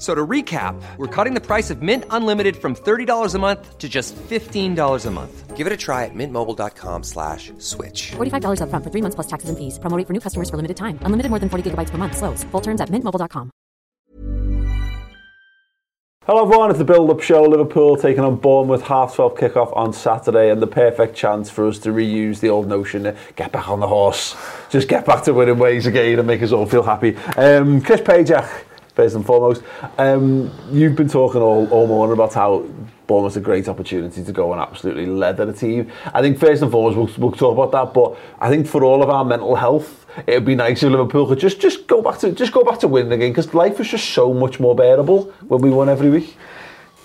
F- So to recap, we're cutting the price of Mint Unlimited from $30 a month to just $15 a month. Give it a try at mintmobile.com slash switch. $45 upfront for three months plus taxes and fees. Promo rate for new customers for limited time. Unlimited more than 40 gigabytes per month. Slows. Full terms at mintmobile.com. Hello everyone, it's the build-up show. Liverpool taking on Bournemouth half 12 kick-off on Saturday and the perfect chance for us to reuse the old notion of get back on the horse. Just get back to winning ways again and make us all feel happy. Um, Chris Pajak, first and foremost. Um, you've been talking all, all morning about how Bournemouth's a great opportunity to go and absolutely leather the team. I think first and foremost, we'll, we'll talk about that, but I think for all of our mental health, it would be nice if Liverpool could just, just go back to just go back to winning again, because life was just so much more bearable when we won every week.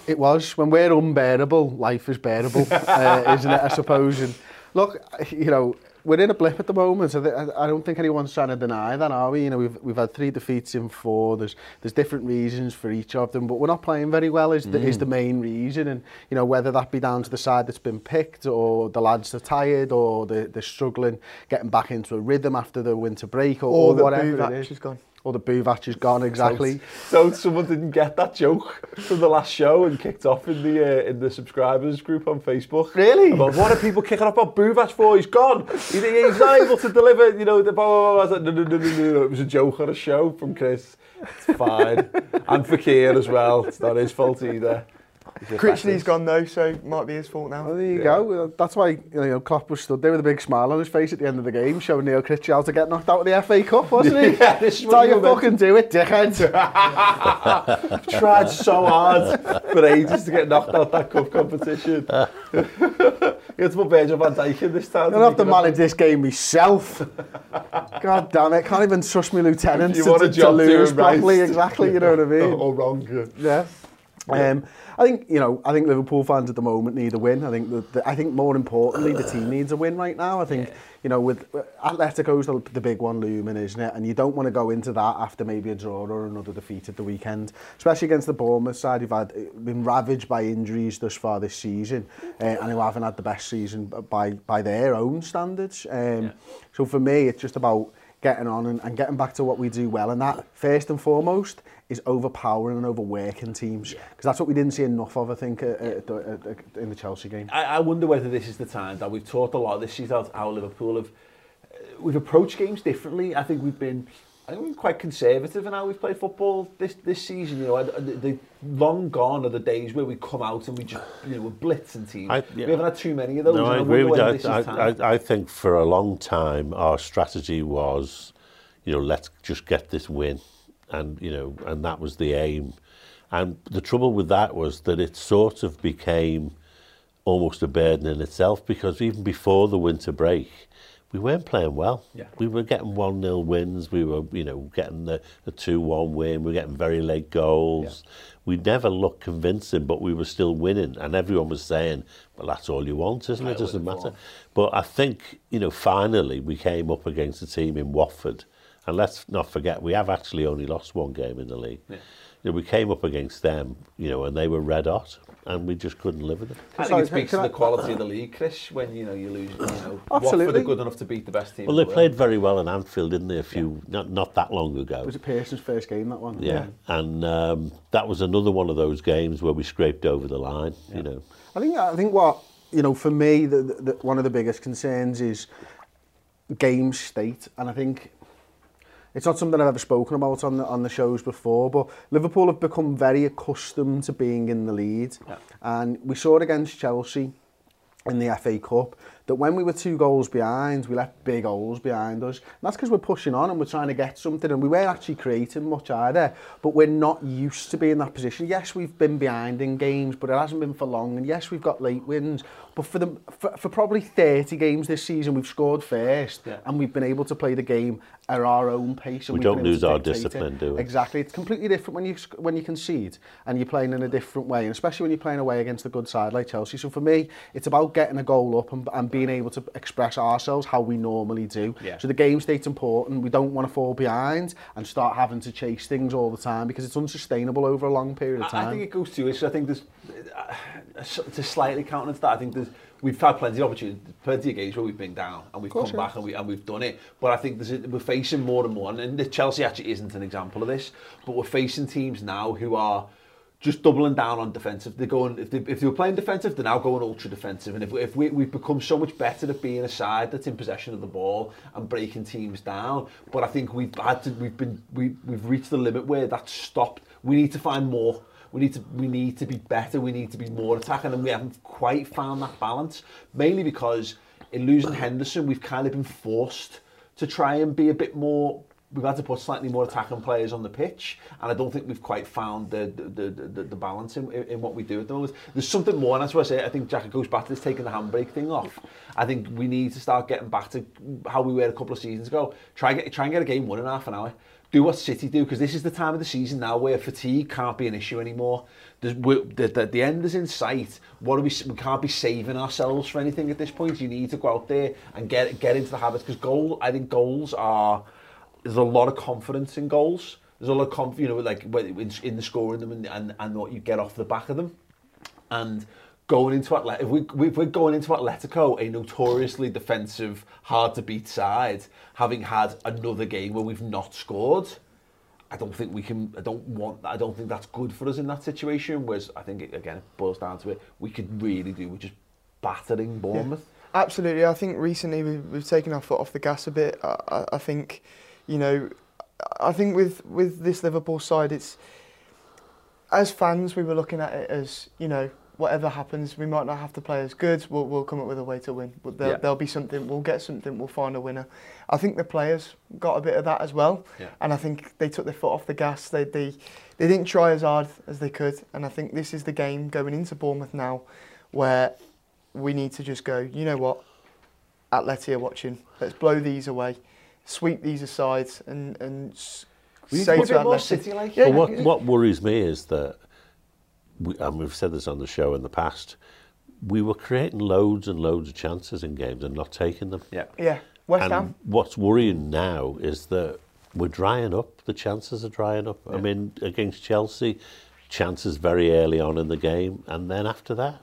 It was. When we're unbearable, life is bearable, uh, isn't it, I suppose? And look, you know, we're in a blip at the moment. I, I don't think anyone's trying to deny that, are we? You know, we've, we've had three defeats in four. There's, there's different reasons for each of them, but we're not playing very well is, mm. the, is the mm. main reason. And, you know, whether that be down to the side that's been picked or the lads are tired or they're, they're struggling getting back into a rhythm after the winter break or, or, or whatever it is. Or gone or the Buvac is gone exactly. So, so someone didn't get that joke from the last show and kicked off in the uh, in the subscribers group on Facebook. Really? About what are people kicking off about Buvac for? He's gone. He's, he's not able to deliver. You know the blah blah blah. no, no, no, no, no. It was a joke on a show from Chris. It's fine. and for Keir as well. It's not his fault either. He's a gone though, so it might be his fault now. Well, there you go. That's why you know Klopp was stood there with a big smile on his face at the end of the game, showing Neil Critchley how to get knocked out of the FA Cup, wasn't he? Yeah, this is That's how you you fucking do it, dickhead. tried so hard for ages to get knocked out that cup competition. you had to put Virgil van Dijk in this time. I'm gonna have to manage this game myself. God damn it! Can't even trust my lieutenants You to, want a to, to job, do lose it right. properly. Exactly, you know what I mean? Or wrong. yeah. Um, I think you know. I think Liverpool fans at the moment need a win. I think. The, the, I think more importantly, the team needs a win right now. I think yeah. you know with uh, Atletico's the, the big one looming, isn't it? And you don't want to go into that after maybe a draw or another defeat at the weekend, especially against the Bournemouth side who've had uh, been ravaged by injuries thus far this season, uh, and who haven't had the best season by by their own standards. Um, yeah. So for me, it's just about getting on and, and getting back to what we do well, and that first and foremost is overpowering and overworking teams. Because yeah. that's what we didn't see enough of, I think, uh, uh, uh, uh, in the Chelsea game. I, I wonder whether this is the time that we've talked a lot this season about how Liverpool have... Uh, we've approached games differently. I think we've been... I think we're quite conservative in how we've played football this this season. You know, the, the long gone are the days where we come out and we just you know we're blitzing teams. I, yeah. We haven't had too many of those. No, I, I agree with you. I, I, I think for a long time our strategy was, you know, let's just get this win and you know, and that was the aim. And the trouble with that was that it sort of became almost a burden in itself because even before the winter break, we weren't playing well. Yeah. We were getting 1-0 wins, we were, you know, getting the, the 2-1 win, we were getting very late goals. Yeah. We never looked convincing, but we were still winning. And everyone was saying, well, that's all you want, isn't it? It doesn't matter. But I think, you know, finally we came up against a team in Watford And let's not forget, we have actually only lost one game in the league. Yeah. You know, we came up against them, you know, and they were red hot, and we just couldn't live with it. I think Sorry, it speaks to the quality I, of the league, Chris, when, you know, you lose, you know, Absolutely. Watford are good enough to beat the best team Well, they the played very well in Anfield, didn't they, a few, yeah. not, not that long ago. It was it Pearson's first game, that one? Yeah, yeah. and um, that was another one of those games where we scraped over the line, yeah. you know. I think, I think what, you know, for me, the, the, one of the biggest concerns is game state, and I think It's not something I've ever spoken about on the, on the shows before, but Liverpool have become very accustomed to being in the lead. Yeah. And we saw it against Chelsea in the FA Cup that when we were two goals behind, we left big holes behind us. And that's because we're pushing on and we're trying to get something and we weren't actually creating much either. But we're not used to being in that position. Yes, we've been behind in games, but it hasn't been for long. And yes, we've got late wins, But for, the, for, for probably 30 games this season, we've scored first Yeah. and we've been able to play the game at our own pace. And We don't lose our dictate it. discipline, do we? Exactly. It's completely different when you when you concede and you're playing in a different way, and especially when you're playing away against a good side like Chelsea. So for me, it's about getting a goal up and, and being able to express ourselves how we normally do. Yeah. So the game state's important. We don't want to fall behind and start having to chase things all the time because it's unsustainable over a long period of I, time. I think it goes to it. So I think there's uh, to slightly counter to that. I think there's we've had plenty of opportunities, plenty of games where we've been down and we've come back and, we, and we've done it. But I think there's a, we're facing more and more, and, and Chelsea actually isn't an example of this, but we're facing teams now who are just doubling down on defensive. They're going if they, if they were playing defensive, they're now going ultra defensive. And if, if we, we've become so much better at being a side that's in possession of the ball and breaking teams down, but I think we've had to, we've been we, we've reached the limit where that's stopped. We need to find more We need to we need to be better. We need to be more attacking, and we haven't quite found that balance. Mainly because in losing Henderson, we've kind of been forced to try and be a bit more. We've had to put slightly more attacking players on the pitch, and I don't think we've quite found the the, the, the, balance in, in what we do at the moment. There's something more, and that's why I say I think Jack goes back to this taking the handbrake thing off. I think we need to start getting back to how we were a couple of seasons ago. Try and get try and get a game won in half an hour do what City do because this is the time of the season now where fatigue can't be an issue anymore. The, the, the end is in sight. What are we? We can't be saving ourselves for anything at this point. You need to go out there and get get into the habits because goal. I think goals are. There's a lot of confidence in goals. There's a lot of conf, you know, like in, in the scoring them and, and and what you get off the back of them. And going into Atletico, if, we, if we're going into Atletico, a notoriously defensive, hard to beat side, having had another game where we've not scored, I don't think we can. I don't want. I don't think that's good for us in that situation. Whereas I think it, again, it boils down to it. We could really do with just battering Bournemouth. Absolutely. I think recently we've, we've taken our foot off the gas a bit. I, I, I think, you know, I think with, with this Liverpool side, it's as fans we were looking at it as you know whatever happens, we might not have to play as good. We'll, we'll come up with a way to win. But there, Yeah. there'll be something. We'll get something. We'll find a winner. I think the players got a bit of that as well, Yeah. and I think they took their foot off the gas. They they they didn't try as hard as they could, and I think this is the game going into Bournemouth now, where we need to just go. You know what? Atleti are watching. Let's blow these away, sweep these aside, and and s- We say to put a to bit more Atleti. City-like. Yeah, But what, what worries me is that, we, and we've said this on the show in the past, we were creating loads and loads of chances in games and not taking them. Yeah. Yeah, West and Ham. what's worrying now is that we're drying up. The chances are drying up. I mean, against Chelsea, chances very early on in the game, and then after that,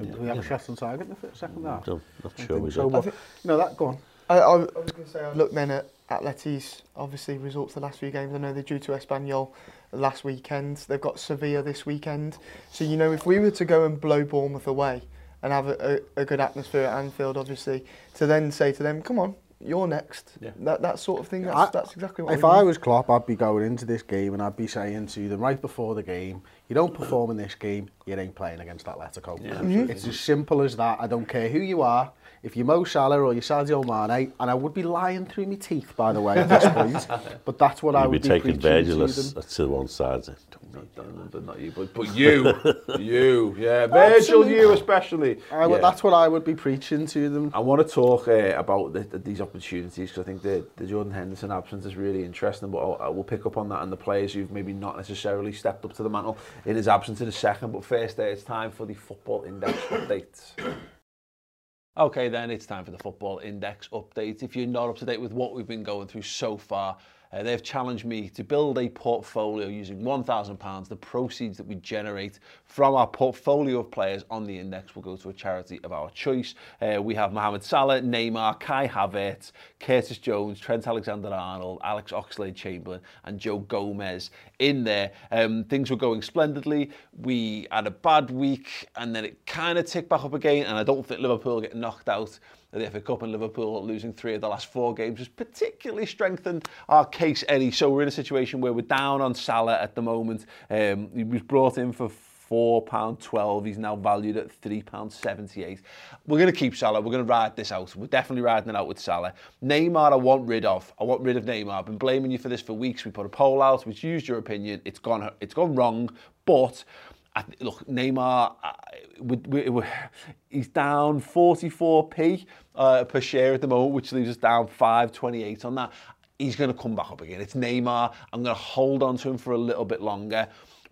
Do we have a shot on target in the first second half? I'm not I sure think we so, do. but, you know that, go on. I, I, I was going to say, I look then at Atleti's obviously results the last few games. I know they're due to Espanyol last weekend. They've got Sevilla this weekend. So you know, if we were to go and blow Bournemouth away and have a, a, a good atmosphere at Anfield, obviously, to then say to them, "Come on, you're next." Yeah. That that sort of thing. That's, I- that's exactly what. If I need. was Klopp, I'd be going into this game and I'd be saying to them right before the game, you don't perform in this game, you ain't playing against Atletico. It's as simple as that. I don't care who you are. If you're Mo Salah or you're Sadio Mane, and I would be lying through my teeth, by the way, at this point, but that's what I You'd be would be, taking preaching to Virgilus to one side. "Don't Not, need that." not, not, not you, but, but you, you, yeah, Virgil, you especially. I Yeah. That's what I would be preaching to them. I want to talk uh, about the, the, these opportunities because I think the, the Jordan Henderson absence is really interesting. But I'll, I will pick up on that and the players who've maybe not necessarily stepped up to the mantle in his absence in a second. But first, uh, it's time for the football index update. Okay, then it's time for the Football Index update. If you're not up to date with what we've been going through so far, uh, they've challenged me to build a portfolio using £1,000, the proceeds that we generate from our portfolio of players on the index will go to a charity of our choice. Uh, we have Mohamed Salah, Neymar, Kai Havertz, Curtis Jones, Trent Alexander-Arnold, Alex Oxlade-Chamberlain and Joe Gomez in there. Um, things were going splendidly. We had a bad week and then it kind of ticked back up again and I don't think Liverpool get knocked out the FA Cup and Liverpool losing three of the last four games has particularly strengthened our case Eddie. So we're in a situation where we're down on Salah at the moment. Um, he was brought in for £4.12. He's now valued at £3.78. We're going to keep Salah. We're going to ride this out. We're definitely riding it out with Salah. Neymar, I want rid of. I want rid of Neymar. I've been blaming you for this for weeks. We put a poll out, which used your opinion. It's gone, it's gone wrong, but I, look, Neymar, uh, we, we, we, he's down 44p uh, per share at the moment, which leaves us down 5.28 on that. He's going to come back up again. It's Neymar. I'm going to hold on to him for a little bit longer.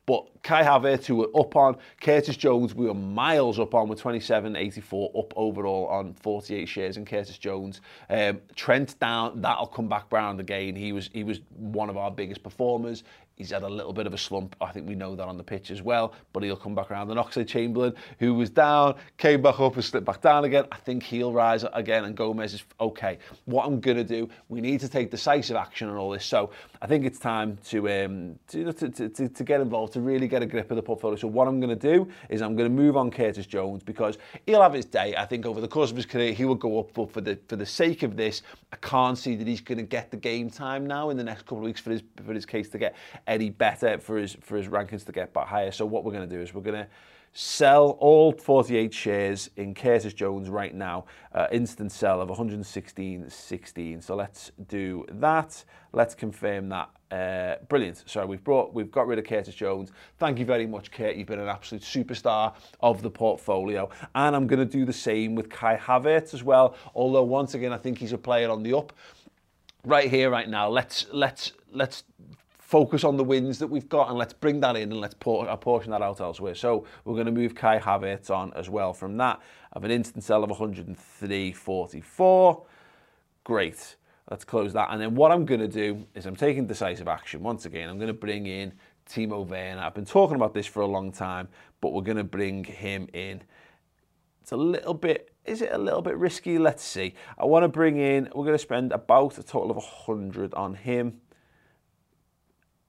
But Kai Havertz, who were up on, Curtis Jones, we were miles up on with 27.84 up overall on 48 shares in Curtis Jones. Um, Trent down, that'll come back round again. He was he was one of our biggest performers. He's had a little bit of a slump. I think we know that on the pitch as well, but he'll come back around. And Oxlade Chamberlain, who was down, came back up and slipped back down again. I think he'll rise again, and Gomez is okay. What I'm going to do, we need to take decisive action on all this. So I think it's time to, um, to, to, to, to get involved, to really get a grip of the portfolio. So what I'm going to do is I'm going to move on Curtis Jones because he'll have his day. I think over the course of his career, he will go up, but for the, for the sake of this, I can't see that he's going to get the game time now in the next couple of weeks for his, for his case to get any better for his for his rankings to get back higher. So what we're going to do is we're going to sell all 48 shares in Curtis Jones right now. Uh, instant sell of 116.16. So let's do that. Let's confirm that. Uh, brilliant. So we've brought, we've got rid of Curtis Jones. Thank you very much, Kurt. You've been an absolute superstar of the portfolio. And I'm going to do the same with Kai Havertz as well. Although once again, I think he's a player on the up. Right here, right now. Let's let's let's focus on the wins that we've got and let's bring that in and let's pour, uh, portion that out elsewhere. So we're going to move Kai Havertz on as well from that. I have an instant sell of 103.44. Great. Let's close that. And then what I'm going to do is I'm taking decisive action. Once again, I'm going to bring in Timo Werner. I've been talking about this for a long time, but we're going to bring him in. It's a little bit, is it a little bit risky? Let's see. I want to bring in, we're going to spend about a total of 100 on him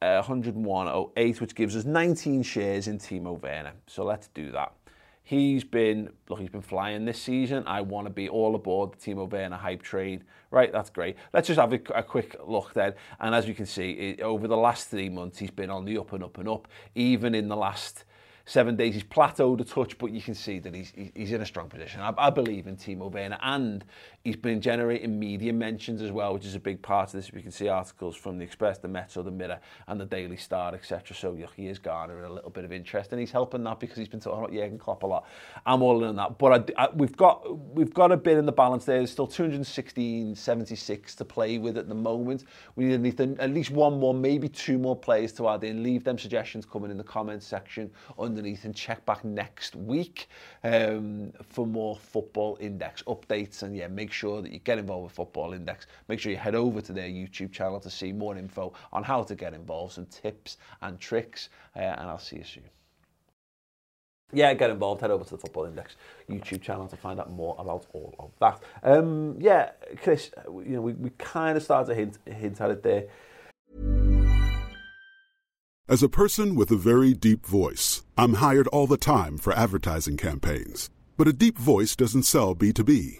uh, 101.08, which gives us 19 shares in Timo Werner. So let's do that. He's been, look, he's been flying this season. I want to be all aboard the Timo Werner hype train. Right, that's great. Let's just have a, a quick look then. And as you can see, it, over the last three months, he's been on the up and up and up. Even in the last seven days. He's plateaued a touch, but you can see that he's, he's in a strong position. I, I believe in Timo Werner, and he's been generating media mentions as well, which is a big part of this. We can see articles from the Express, the Metro, the Mirror, and the Daily Star, etc. So yeah, he is garnering a little bit of interest, and he's helping that because he's been talking about Jurgen Klopp a lot. I'm all in on that, but I, I, we've got we've got a bit in the balance there. There's still 216.76 to play with at the moment. We need at least one more, maybe two more players to add in. Leave them suggestions coming in the comments section underneath and check back next week um, for more Football Index updates. And yeah, make sure that you get involved with Football Index. Make sure you head over to their YouTube channel to see more info on how to get involved, some tips and tricks. Uh, and I'll see you soon. Yeah, get involved. Head over to the Football Index YouTube channel to find out more about all of that. Um, yeah, Chris, you know, we, we kind of started to hint, hint at it there. As a person with a very deep voice, I'm hired all the time for advertising campaigns. But a deep voice doesn't sell B2B,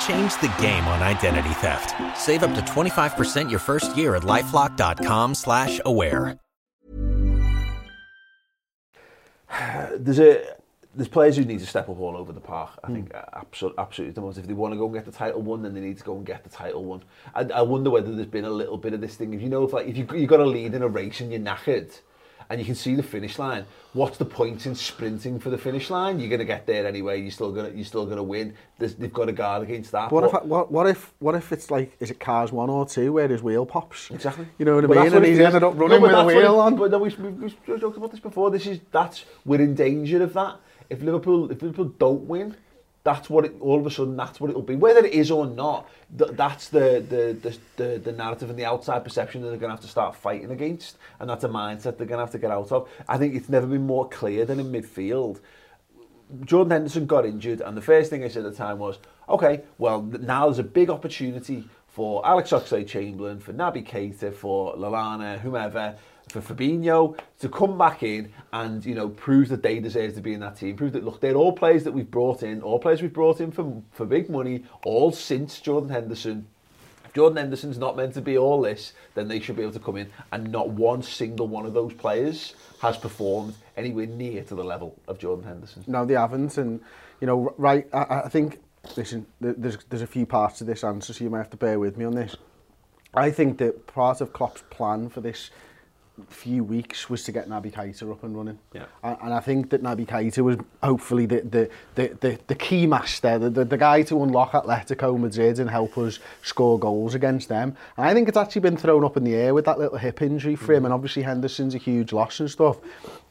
Change the game on identity theft. Save up to 25% your first year at lifelock.com slash aware. There's a there's players who need to step up all over the park. I hmm. think uh, absolutely, absolutely the most. If they want to go and get the title one, then they need to go and get the title one. I, I wonder whether there's been a little bit of this thing. If you know, if like if you you got a lead in a race and you're knackered, and you can see the finish line. What's the point in sprinting for the finish line? You're going to get there anyway. You're still going to you're still going to win. There's, they've got a guard against that. What, what if what, what if what if it's like is it cars one or two where his wheel pops? Exactly. You know what but I mean? And he's ended up running no, with a wheel it, on. But no, we, we, we talked about this before. This is that's we're in danger of that. If Liverpool if Liverpool don't win, that's what it, all of a sudden that's what it'll be. Whether it is or not th that's the, the the the the narrative and the outside perception that they're going to have to start fighting against and that's a mindset they're going to have to get out of. I think it's never been more clear than in midfield. Jordan Henderson got injured and the first thing I said at the time was okay well now there's a big opportunity for Alex Oxlade-Chamberlain for Naby Keita for Lallana whomever for Fabinho to come back in and, you know, prove that they deserve to be in that team. Prove that, look, they're all players that we've brought in, all players we've brought in for, for big money, all since Jordan Henderson. If Jordan Henderson's not meant to be all this, then they should be able to come in and not one single one of those players has performed anywhere near to the level of Jordan Henderson. No, they haven't. And, you know, right, I, I think, listen, there's, there's a few parts to this answer, so you might have to bear with me on this. I think that part of Klopp's plan for this few weeks was to get Naby Keita up and running. Yeah. And, and I think that Naby Keita was hopefully the the, the, the, the key master, the, the, the guy to unlock Atletico Madrid and help us score goals against them. And I think it's actually been thrown up in the air with that little hip injury for him, and obviously Henderson's a huge loss and stuff.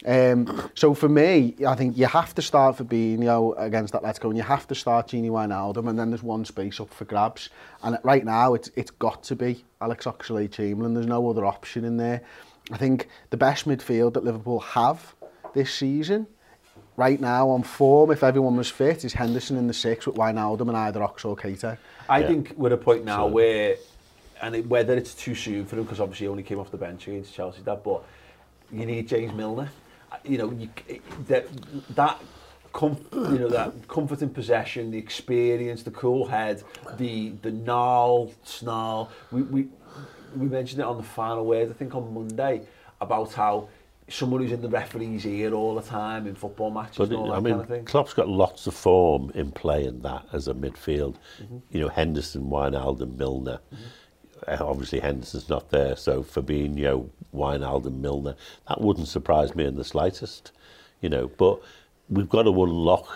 Um, so for me, I think you have to start for Fabinho against Atletico, and you have to start Gini Wijnaldum, and then there's one space up for grabs. And right now, it's it's got to be Alex Oxlade-Chamberlain. There's no other option in there. I think the best midfield that Liverpool have this season, right now on form, if everyone was fit, is Henderson in the six with Wijnaldum and either Ox or Keita. I Yeah. think we're at a point now So- where, and it, whether it's too soon for him, because obviously he only came off the bench against Chelsea, that, but you need James Milner. You know, you, that that com, you know that comfort in possession, the experience, the cool head, the the gnarl, snarl. We we we mentioned it on the final word, I think on Monday, about how someone who's in the referee's ear all the time in football matches but, and all that I mean, kind of thing. Klopp's got lots of form in playing that as a midfield. Mm -hmm. You know, Henderson, Wijnaldum, Milner. Mm -hmm. Obviously, Henderson's not there, so Fabinho, Wijnaldum, Milner. That wouldn't surprise me in the slightest, you know. But we've got to unlock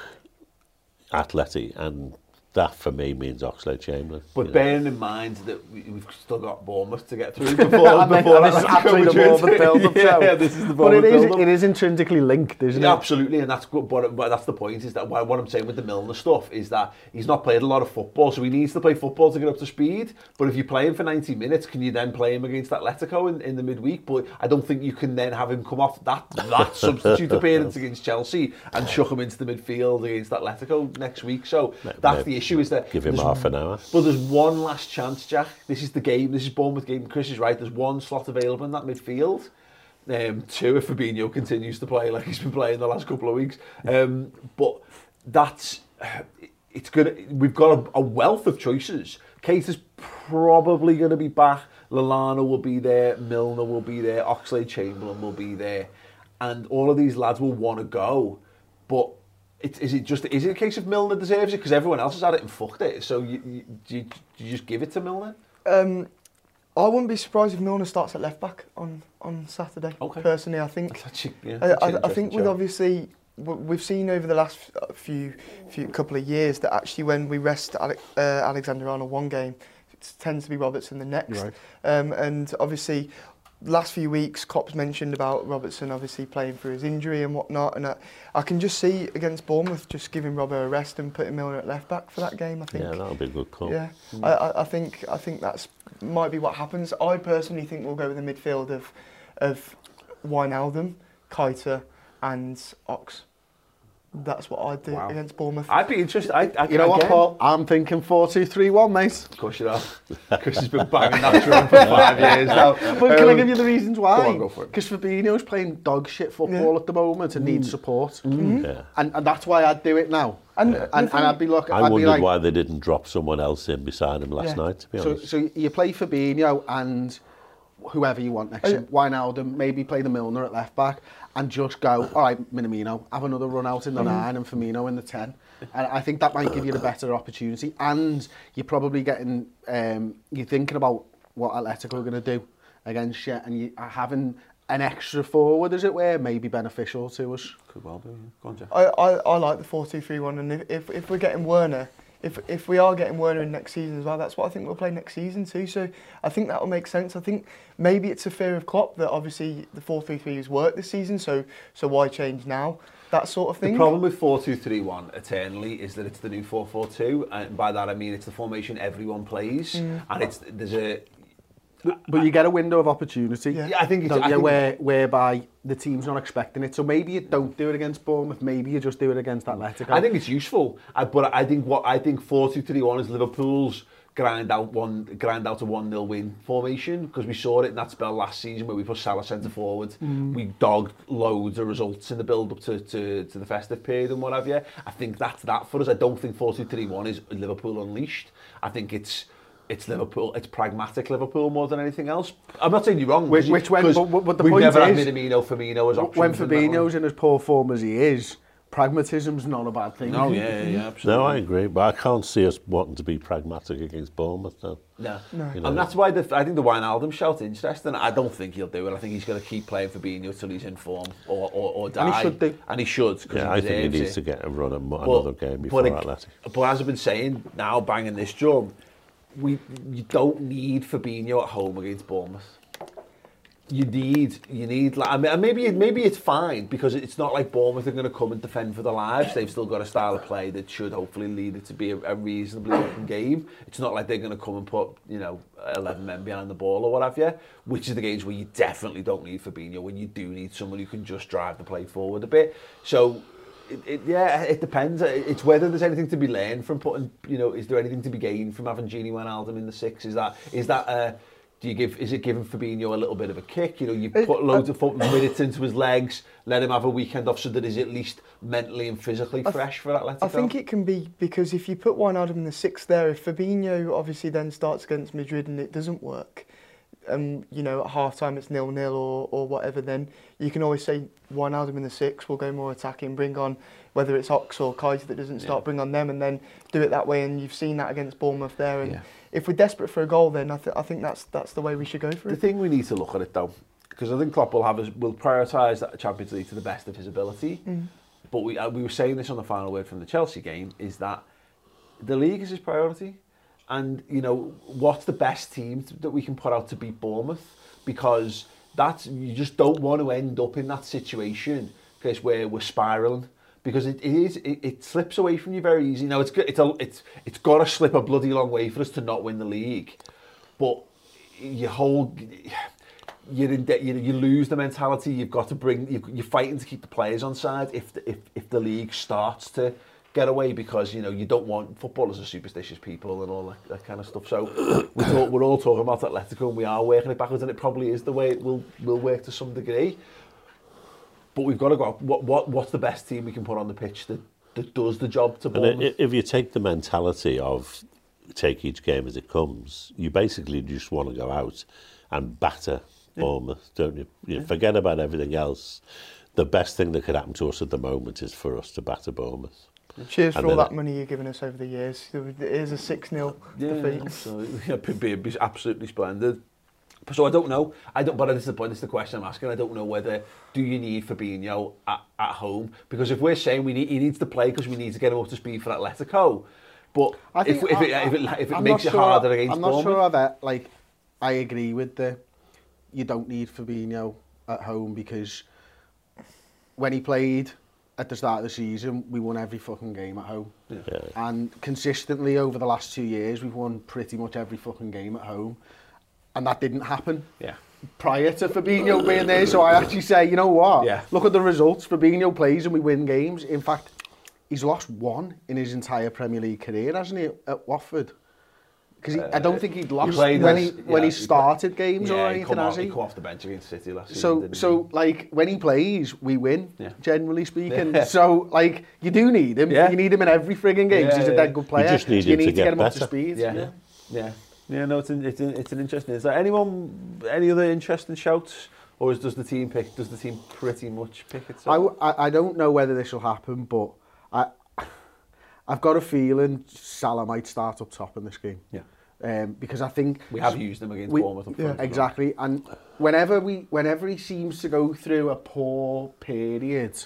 Atleti and that for me means Oxlade Chamberlain. But you know. bearing in mind that we, we've still got Bournemouth to get through before, And then- before and this is Atletico actually the Madrid. Bournemouth build-up show. yeah, this is the But Bournemouth is, build-up. it is intrinsically linked, isn't Yeah, it? absolutely, and that's good. But, but that's the point. Is that why what I'm saying with the Milner stuff is that he's not played a lot of football, so he needs to play football to get up to speed. But if you play him for 90 minutes, can you then play him against Atletico in, in the midweek? But I don't think you can then have him come off that that substitute appearance against Chelsea and chuck him into the midfield against Atletico next week. So that's maybe the issue. Is that Give him half an hour. But there's one last chance, Jack. This is the game. This is Bournemouth game. Chris is right. There's one slot available in that midfield. Um, two if Fabinho continues to play like he's been playing the last couple of weeks. Um, but that's it's good. We've got a, a wealth of choices. Keita is probably going to be back. Lallana will be there. Milner will be there. Oxlade Chamberlain will be there, and all of these lads will want to go. But it, is it just is it a case of Milner deserves it because everyone else has had it and fucked it? So you, you, do, you, do you just give it to Milner? Um, I wouldn't be surprised if Milner starts at left back on on Saturday. Okay. Personally, I think a, yeah, I, I, I, think with obviously we've seen over the last few few couple of years that actually when we rest Ale, uh, Alexander Arnold one game, it tends to be Robertson the next. Right. Um, and obviously last few weeks, Klopp's mentioned about Robertson obviously playing through his injury and whatnot, and I, I can just see against Bournemouth just giving Robbo a rest and putting Milner at left back for that game. I think. Yeah, that'll be a good call. Yeah, I, I, I think I think that's might be what happens. I personally think we'll go with a midfield of of Wijnaldum, Keita, and Ox. That's what I'd do wow. against Bournemouth. I'd be interested. I, I, you know again. what, Paul? I'm thinking 4-2-3-1, mate. Of course you are. Chris has been banging that drum for five years now. But um, can I um, give you the reasons why? Go on, go for it. Because Fabinho's playing dog shit football yeah. at the moment and mm. needs support. Mm. mm. Yeah. And, and that's why I'd do it now. And, yeah. and, and I'd be look, I I'd wondered be like, why they didn't drop someone else in beside him last yeah. night, to be honest. So, so you play Fabinho and whoever you want next to him. Wijnaldum, maybe play the Milner at left back and just go, uh-huh. all right, Minamino, have another run out in the uh-huh. nine and Firmino in the 10. And I think that might give you the better opportunity. And you're probably getting, um, you're thinking about what Atletico are going to do against you and you are having an extra forward, as it were, may be beneficial to us. Could well be. yeah. Go on, Jeff. I, I, I like the 4-2-3-1 and if, if, if we're getting Werner, if if we are getting Werner in next season as well, that's what I think we'll play next season too. So I think that will make sense. I think maybe it's a fear of Klopp that obviously the 4-3-3 has worked this season, so so why change now? That sort of thing. The problem with 4-2-3-1 eternally is that it's the new 4-4-2, and by that I mean it's the formation everyone plays, mm. and it's there's a But you get a window of opportunity. Yeah, I think it's, I think where, whereby the team's not expecting it. So maybe you don't do it against Bournemouth. Maybe you just do it against Atletico. I think it's useful. I, but I think what I think 43-1 is Liverpool's grind out one grind out a 1-0 win formation because we saw it in that spell last season where we put Salah centre forward mm. we dogged loads of results in the build up to, to, to the festive period and what have you I think that's that for us I don't think 43-1 is Liverpool unleashed I think it's it's Liverpool, it's pragmatic Liverpool more than anything else. I'm not saying you're wrong. Which- which when- 'cause but- but- but the we've point never is- had Minamino, Firmino as options. when in that one. Fabinho's in as poor form as he is, pragmatism's not a bad thing. No, yeah, yeah, yeah, absolutely. No, I agree, but I can't see us wanting to be pragmatic against Bournemouth, though. No. You know. And that's why the, I think the Wijnaldum shout interesting. I don't think he'll do it. I think he's going to keep playing for Fabinho till he's in form or, or, or die. And he should do. And he should. 'cause Yeah, I think he needs it. to get a run at mo- But- another game before but, it- Athletic. But as I've been saying, now banging this drum, we you don't need Fabinho at home against Bournemouth. You need, you need, like, I mean, maybe maybe it's fine because it's not like Bournemouth are going to come and defend for their lives. They've still got a style of play that should hopefully lead it to be a, a reasonably open game. It's not like they're going to come and put, you know, 11 men behind the ball or what have you, which is the games where you definitely don't need Fabinho, when you do need someone who can just drive the play forward a bit. So It, it, yeah, it depends. It's whether there's anything to be learned from putting, you know, is there anything to be gained from having Genie Wijnaldum in the six? Is that, is that, uh, do you give, is it giving Fabinho a little bit of a kick? You know, you put uh, loads of minutes into his legs, let him have a weekend off so that he's at least mentally and physically I fresh for Atletico. I think it can be because if you put Wijnaldum in the six there, if Fabinho obviously then starts against Madrid and it doesn't work, um, you know, at half time it's nil nil or, or whatever, then you can always say Wijnaldum in the six, we'll go more attacking, bring on whether it's Ox or Kaiser that doesn't start, bring on them and then do it that way. And you've seen that against Bournemouth there. And Yeah. if we're desperate for a goal, then I, th- I think that's that's the way we should go for The it. The thing we need to look at it though, because I think Klopp will have his, will prioritise that Champions League to the best of his ability. But we uh, we were saying this on the final word from the Chelsea game is that the league is his priority, and you know what's the best team that we can put out to beat Bournemouth because that's you just don't want to end up in that situation because where we're spiraling. Because it, it is, it, it slips away from you very easy. Now it's it's a, it's it's got to slip a bloody long way for us to not win the league, but you hold you're in de- you, you lose the mentality you've got to bring you, you're fighting to keep the players on side if the, if, if the league starts to get away because you know you don't want footballers are superstitious people and all that, that kind of stuff so we talk, we're all talking about Atletico and we are working it backwards and it probably is the way it will will work to some degree but we've got to go what what what's the best team we can put on the pitch that, that does the job to Bournemouth if you take the mentality of take each game as it comes, you basically just want to go out and batter Bournemouth, don't you? You forget about everything else. The best thing that could happen to us at the moment is for us to batter Bournemouth. Cheers and for all that money you've given us over the years. It is a 6-0 yeah, defeat. Absolutely. Yeah, be absolutely splendid. So I don't know. I don't. But this is the point. This is the question I'm asking. I don't know whether do you need Fabinho at, at home because if we're saying we need he needs to play because we need to get him up to speed for Atletico, but I if, if, I, it, if it if it I'm makes it sure, harder against I'm not Bournemouth, sure that like I agree with the you don't need Fabinho at home because when he played at the start of the season, we won every fucking game at home. Yeah. And consistently over the last two years, we've won pretty much every fucking game at home. And that didn't happen. Yeah. Prior to Fabinho being there, so I actually say, you know what? Yeah. Look at the results. Fabinho plays and we win games. In fact, he's lost one in his entire Premier League career, hasn't he, at Watford? Because uh, I don't think he'd uh, lost he when, as, he, when yeah, he started he games yeah, or anything, has he? he come off the bench against City last so, season, So, like, when he plays, we win, yeah. generally speaking. Yeah. So, like, you do need him. Yeah. You need him in every frigging game yeah, he's a dead good player. You just need, you him need to, get, get him better. up to speed. Yeah, yeah. yeah. yeah no, it's an, it's, an, it's an interesting... Is there anyone, any other interesting shouts? Or is, does the team pick, does the team pretty much pick itself? I, I, I don't know whether this will happen, but I, I've got a feeling Salah might start up top in this game. Yeah. Um, because I think we have used them against we, Bournemouth. Up front, exactly, and whenever we, whenever he seems to go through a poor period,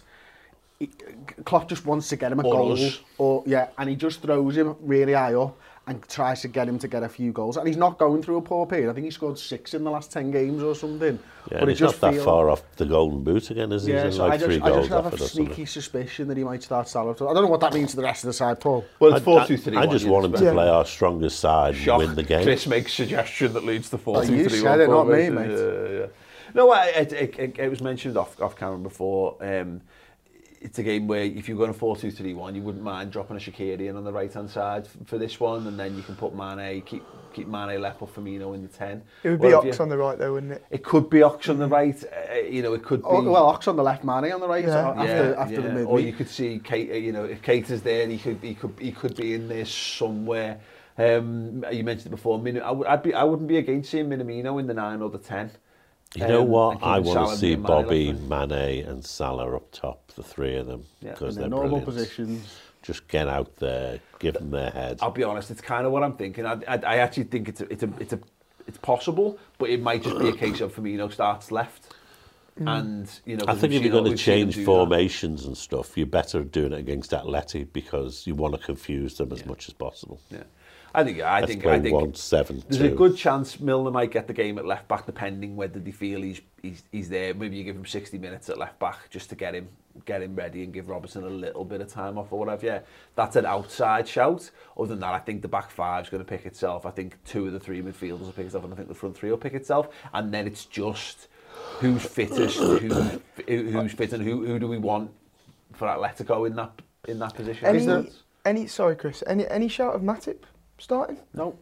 Klopp just wants to get him a or goal, us. or yeah, and he just throws him really high up. And tries to get him to get a few goals. And he's not going through a poor period. I think he scored six in the last ten games or something. Yeah, but and it he's not that feels- far off the golden boot again, is he? Yeah, he's so in I just, three I just have a it or something. sneaky suspicion that he might start Salah. I don't know what that means to the rest of the side, Paul. Well, it's four I- two three. I just want him to play our strongest side and win the game. Chris makes suggestion that leads to four Oh, two you three said one it, not me, mate. Yeah, yeah. No, I, it, it, it, it was mentioned off off camera before. Um, it's a game where if you're going to 4-2-3-1, you wouldn't mind dropping a Shaqiri in on the right-hand side for this one, and then you can put Mane, keep keep Mane left for Firmino in the 10. It would be Ox you, on the right though, wouldn't it? It could be Ox on the right, uh, you know, it could be... Oh, well, Ox on the left, Mane on the right, yeah. after, yeah, after yeah. the midweek. Or you could see, Kate, eh, you know, if Kate is there, he could, he could, he could be in there somewhere. Um, you mentioned it before, Min I, would, I'd be, I wouldn't be against seeing Minamino in the 9 or the 10. You know Um, what? and I want Salah to see Mane Bobby. Mane, and Salah up top, the three of them, because in they're their normal brilliant. positions. Just get out there, give them their head. I'll be honest. It's kind of what I'm thinking. I, I, I actually think it's a, it's a it's a it's possible, but it might just be a case of Firmino starts left, and you know. I think if you're going to we've seen him change do that. formations and stuff, you're better doing it against Atleti because you want to confuse them as much as possible. Yeah. I think I Let's think I think one seven there's two. a good chance Milner might get the game at left back, depending whether they feel he's he's, he's there. Maybe you give him 60 minutes at left back just to get him get him ready and give Robertson a little bit of time off or whatever. Yeah, that's an outside shout. Other than that, I think the back five's going to pick itself. I think two of the three midfielders will pick itself, and I think the front three will pick itself. And then it's just who's fittest, who's who's fit, and who who do we want for Atletico in that in that position? Any, any sorry, Chris. Any any shout of Matip starting? No.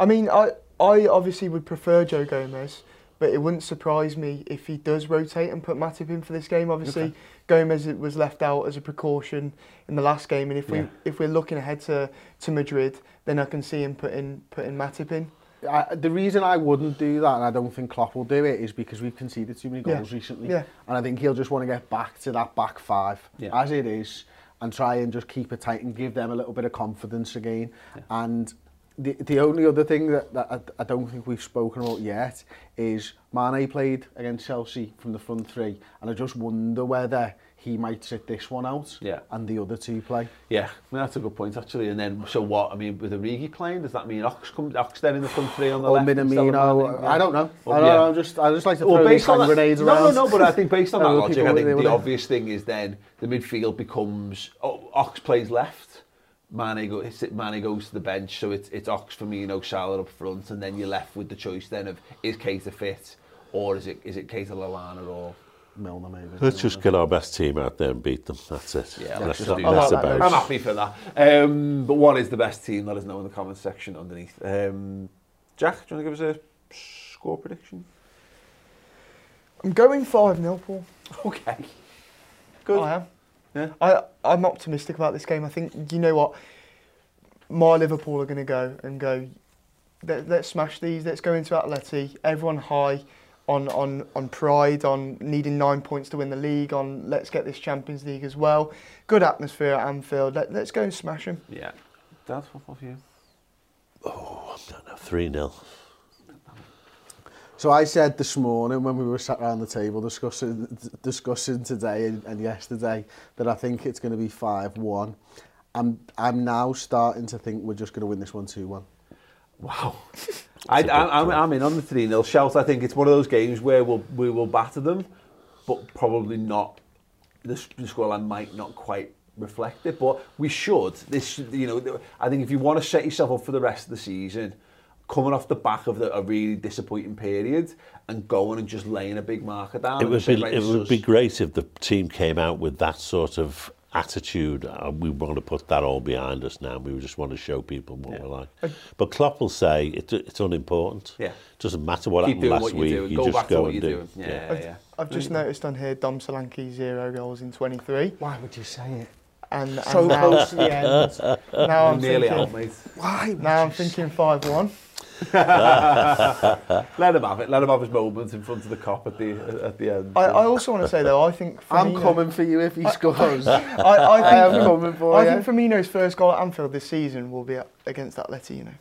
I mean, I I obviously would prefer Joe Gomez, but it wouldn't surprise me if he does rotate and put Matip in for this game. Obviously, Okay. Gomez was left out as a precaution in the last game, and if Yeah. we if we're looking ahead to, to Madrid, then I can see him putting putting Matip in. I, the reason I wouldn't do that, and I don't think Klopp will do it, is because we've conceded too many Yeah. goals recently. Yeah. And I think he'll just want to get back to that back five Yeah. as it is and try and just keep it tight and give them a little bit of confidence again. Yeah. And the, the only other thing that, that I, I don't think we've spoken about yet is Mane played against Chelsea from the front three and I just wonder whether he might sit this one out Yeah. and the other two play. Yeah, that's a good point actually. And then, so what? I mean, with Origi playing, does that mean Ox comes Ox then in the front three on the Or left? instead of Minamino, Mane? I don't know. Well, I don't yeah. know. Just I just like to throw these based on that, grenades no, around. no, no, but I think based on that logic, I think the obvious thing is then the midfield becomes oh, Ox plays left, Mane, go, Mane goes to the bench, so it's it's Ox, Firmino, Salah up front, and then you're left with the choice then of is Keita fit or is it is it Keita Lallana or Milner maybe. Let's just get our best team out there and beat them. That's it. Yeah, let's just do that. About. I'm happy for that. Um, but what is the best team? Let us know in the comments section underneath. Um, Jack, do you want to give us a score prediction? I'm going 5-0, Paul. Okay. Good. I am. Yeah. I, I'm optimistic about this game. I think, you know what, my Liverpool are going to go and go, let, let's smash these, let's go into Atleti, everyone high, on, on, on pride, on needing nine points to win the league, on let's get this Champions League as well. Good atmosphere at Anfield, Let, let's go and smash them. Yeah. Dad, what for you? Oh, I don't know. 3 0. So I said this morning when we were sat around the table discussing discussing today and, and yesterday that I think it's going to be 5-1. I'm I'm now starting to think we're just going to win this one 2-1. Wow. I, I, I'm, I'm in on the 3 0 shout. I think it's one of those games where we'll, we will batter them, but probably not. The, the scoreline might not quite reflect it, but we should. This, you know, I think if you want to set yourself up for the rest of the season, coming off the back of the, a really disappointing period and going and just laying a big marker down. It would be right, it would be great if the team came out with that sort of attitude. Uh, we want to put that all behind us now. We just want to show people what we're like. But Klopp will say it, it's unimportant. Yeah. Doesn't matter what Keep happened last what you're week. doing. You Go just back to go what and you're do. doing. Yeah, I've, yeah. I've just noticed on here Dom Solanke zero goals in 23. Why would you say it? And, and So now, close to the end. now I'm nearly thinking, out, mate. Why? Now I'm thinking 5-1. Let him have it. Let him have his moment in front of the Kop at the at the end. I, I also want to say though, I think I'm Firmino- uh, coming for you if he scores. I, I, I am think, coming for I you. think Firmino's first goal at Anfield this season will be at, against Atleti, you know.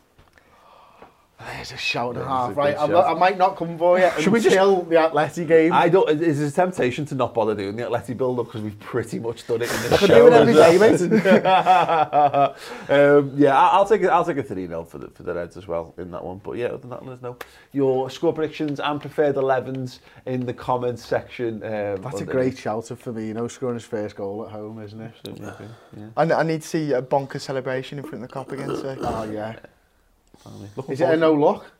There's a shout and a half, right? good I'm not, I might not come for you Should we just- the Atleti game. I don't. Is there a temptation to not bother doing the Atleti build-up because we've pretty much done it in this I could show? do it every day, mate. um, yeah, I- I'll take it. I'll take a three 0 for the for the Reds as well in that one. But yeah, other than that, let us know your score predictions and preferred 11s in the comments section. Um, That's a underneath. great shout of Firmino scoring his first goal at home, isn't it? Absolutely, yeah. I, I need to see a bonker celebration in front of the Kop again, so. Oh, yeah. Looking Is it a no look?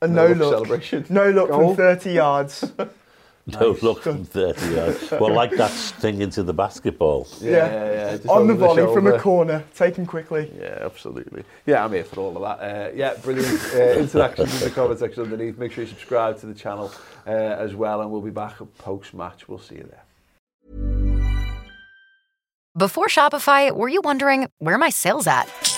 A to no, the look. celebration. No look Goal. from 30 yards. No look from 30 yards. Well, like that thing into the basketball. Yeah, Yeah. yeah, yeah, On the over volley from a corner, taken quickly. Yeah, absolutely. Yeah, I'm here for all of that. Uh, yeah, brilliant uh, interactions in the comment section underneath. Make sure you subscribe to the channel uh, as well, and we'll be back post match. We'll see you there. Before Shopify, were you wondering where are my sales at?